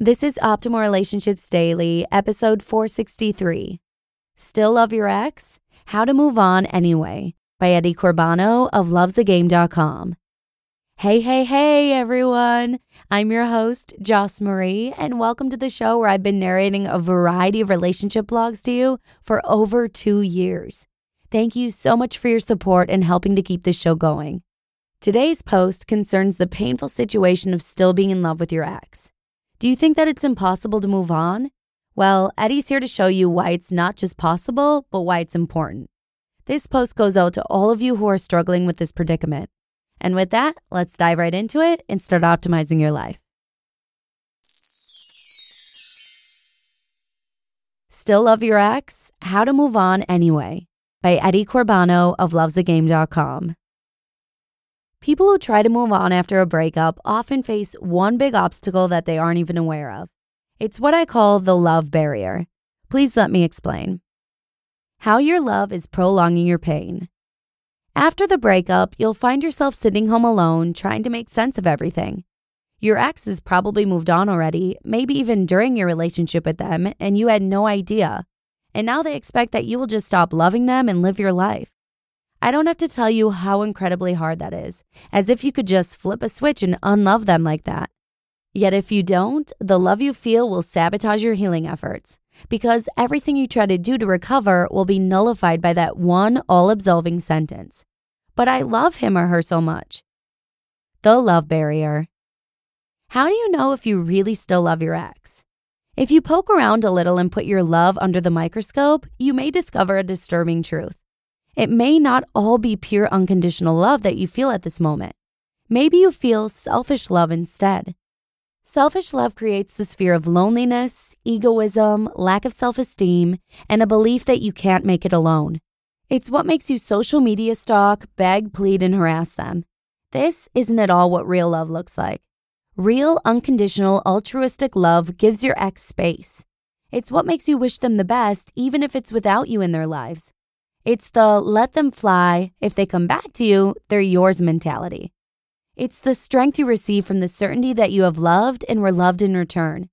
This is Optimal Relationships Daily, episode 463. Still Love Your Ex? How to Move On Anyway by Eddie Corbano of lovesagame.com. Hey, hey, hey, everyone. I'm your host, Joss Marie, and welcome to the show where I've been narrating a variety of relationship blogs to you for over two years. Thank you so much for your support and helping to keep this show going. Today's post concerns the painful situation of still being in love with your ex. Do you think that it's impossible to move on? Well, Eddie's here to show you why it's not just possible, but why it's important. This post goes out to all of you who are struggling with this predicament. And with that, let's dive right into it and start optimizing your life. Still Love Your Ex? How to Move On Anyway by Eddie Corbano of lovesagame.com. People who try to move on after a breakup often face one big obstacle that they aren't even aware of. It's what I call the love barrier. Please let me explain. How your love is prolonging your pain. After the breakup, you'll find yourself sitting home alone trying to make sense of everything. Your ex has probably moved on already, maybe even during your relationship with them, and you had no idea. And now they expect that you will just stop loving them and live your life. I don't have to tell you how incredibly hard that is, as if you could just flip a switch and unlove them like that. Yet if you don't, the love you feel will sabotage your healing efforts, because everything you try to do to recover will be nullified by that one all absolving sentence. But I love him or her so much. The love barrier. How do you know if you really still love your ex? If you poke around a little and put your love under the microscope, you may discover a disturbing truth. It may not all be pure unconditional love that you feel at this moment. Maybe you feel selfish love instead. Selfish love creates this fear of loneliness, egoism, lack of self esteem, and a belief that you can't make it alone. It's what makes you social media stalk, beg, plead, and harass them. This isn't at all what real love looks like. Real, unconditional, altruistic love gives your ex space. It's what makes you wish them the best, even if it's without you in their lives. It's the let them fly. If they come back to you, they're yours mentality. It's the strength you receive from the certainty that you have loved and were loved in return.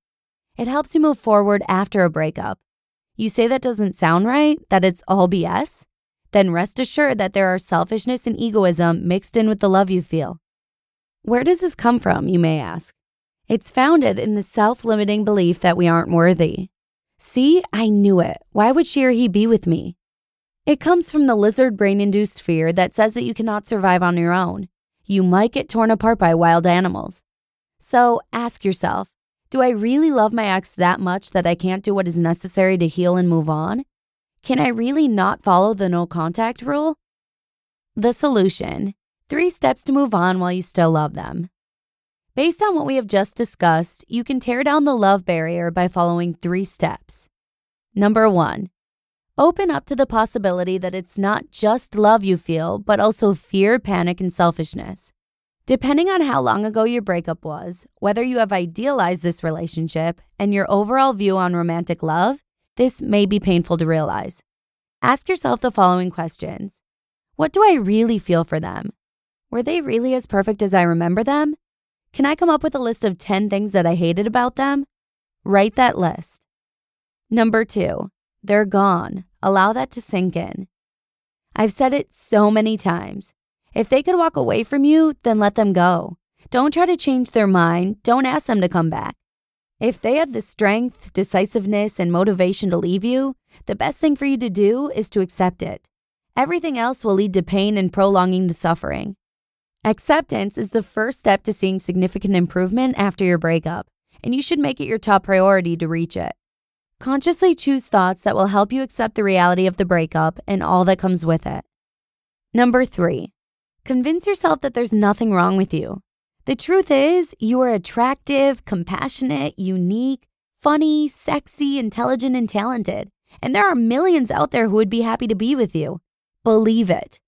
It helps you move forward after a breakup. You say that doesn't sound right, that it's all BS? Then rest assured that there are selfishness and egoism mixed in with the love you feel. Where does this come from, you may ask? It's founded in the self limiting belief that we aren't worthy. See, I knew it. Why would she or he be with me? It comes from the lizard brain induced fear that says that you cannot survive on your own. You might get torn apart by wild animals. So ask yourself Do I really love my ex that much that I can't do what is necessary to heal and move on? Can I really not follow the no contact rule? The solution Three steps to move on while you still love them. Based on what we have just discussed, you can tear down the love barrier by following three steps. Number one, Open up to the possibility that it's not just love you feel, but also fear, panic, and selfishness. Depending on how long ago your breakup was, whether you have idealized this relationship, and your overall view on romantic love, this may be painful to realize. Ask yourself the following questions What do I really feel for them? Were they really as perfect as I remember them? Can I come up with a list of 10 things that I hated about them? Write that list. Number two, they're gone. Allow that to sink in. I've said it so many times. If they could walk away from you, then let them go. Don't try to change their mind. Don't ask them to come back. If they had the strength, decisiveness, and motivation to leave you, the best thing for you to do is to accept it. Everything else will lead to pain and prolonging the suffering. Acceptance is the first step to seeing significant improvement after your breakup, and you should make it your top priority to reach it. Consciously choose thoughts that will help you accept the reality of the breakup and all that comes with it. Number three, convince yourself that there's nothing wrong with you. The truth is, you are attractive, compassionate, unique, funny, sexy, intelligent, and talented. And there are millions out there who would be happy to be with you. Believe it.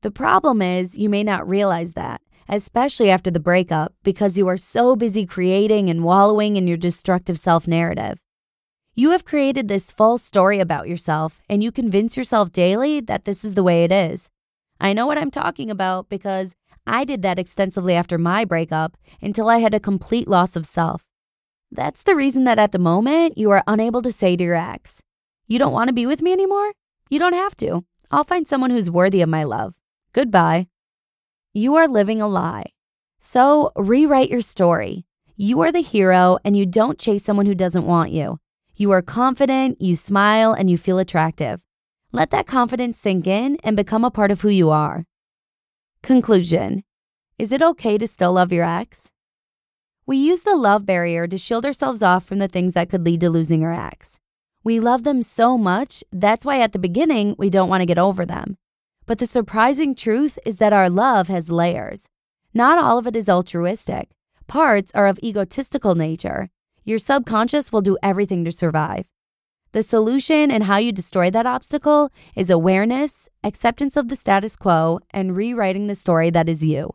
The problem is, you may not realize that, especially after the breakup, because you are so busy creating and wallowing in your destructive self narrative. You have created this false story about yourself, and you convince yourself daily that this is the way it is. I know what I'm talking about because I did that extensively after my breakup until I had a complete loss of self. That's the reason that at the moment you are unable to say to your ex, You don't want to be with me anymore? You don't have to. I'll find someone who's worthy of my love. Goodbye. You are living a lie. So rewrite your story. You are the hero and you don't chase someone who doesn't want you. You are confident, you smile, and you feel attractive. Let that confidence sink in and become a part of who you are. Conclusion Is it okay to still love your ex? We use the love barrier to shield ourselves off from the things that could lead to losing our ex. We love them so much, that's why at the beginning we don't want to get over them. But the surprising truth is that our love has layers. Not all of it is altruistic, parts are of egotistical nature. Your subconscious will do everything to survive. The solution and how you destroy that obstacle is awareness, acceptance of the status quo, and rewriting the story that is you.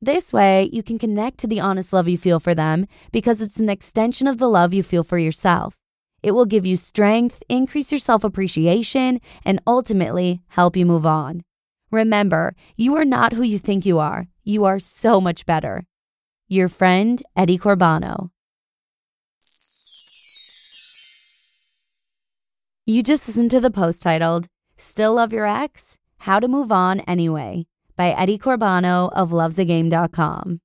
This way, you can connect to the honest love you feel for them because it's an extension of the love you feel for yourself. It will give you strength, increase your self appreciation, and ultimately help you move on. Remember, you are not who you think you are. You are so much better. Your friend, Eddie Corbano. You just listened to the post titled, Still Love Your Ex? How to Move On Anyway by Eddie Corbano of lovesagame.com.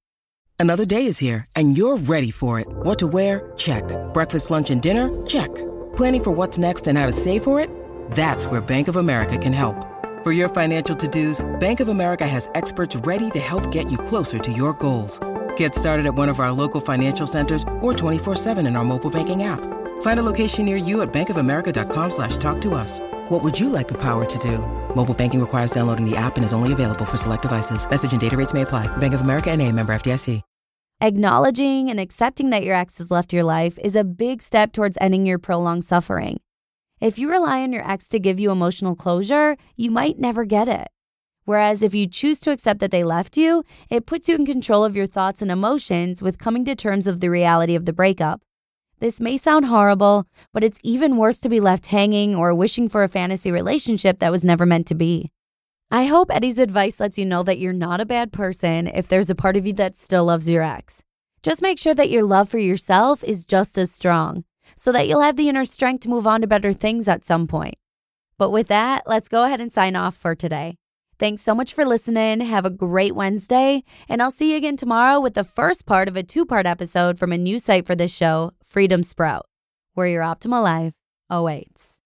Another day is here and you're ready for it. What to wear? Check. Breakfast, lunch, and dinner? Check. Planning for what's next and how to save for it? That's where Bank of America can help. For your financial to dos, Bank of America has experts ready to help get you closer to your goals. Get started at one of our local financial centers or 24 7 in our mobile banking app. Find a location near you at bankofamerica.com slash talk to us. What would you like the power to do? Mobile banking requires downloading the app and is only available for select devices. Message and data rates may apply. Bank of America and a member FDIC. Acknowledging and accepting that your ex has left your life is a big step towards ending your prolonged suffering. If you rely on your ex to give you emotional closure, you might never get it. Whereas if you choose to accept that they left you, it puts you in control of your thoughts and emotions with coming to terms of the reality of the breakup. This may sound horrible, but it's even worse to be left hanging or wishing for a fantasy relationship that was never meant to be. I hope Eddie's advice lets you know that you're not a bad person if there's a part of you that still loves your ex. Just make sure that your love for yourself is just as strong so that you'll have the inner strength to move on to better things at some point. But with that, let's go ahead and sign off for today. Thanks so much for listening. Have a great Wednesday, and I'll see you again tomorrow with the first part of a two part episode from a new site for this show, Freedom Sprout, where your optimal life awaits.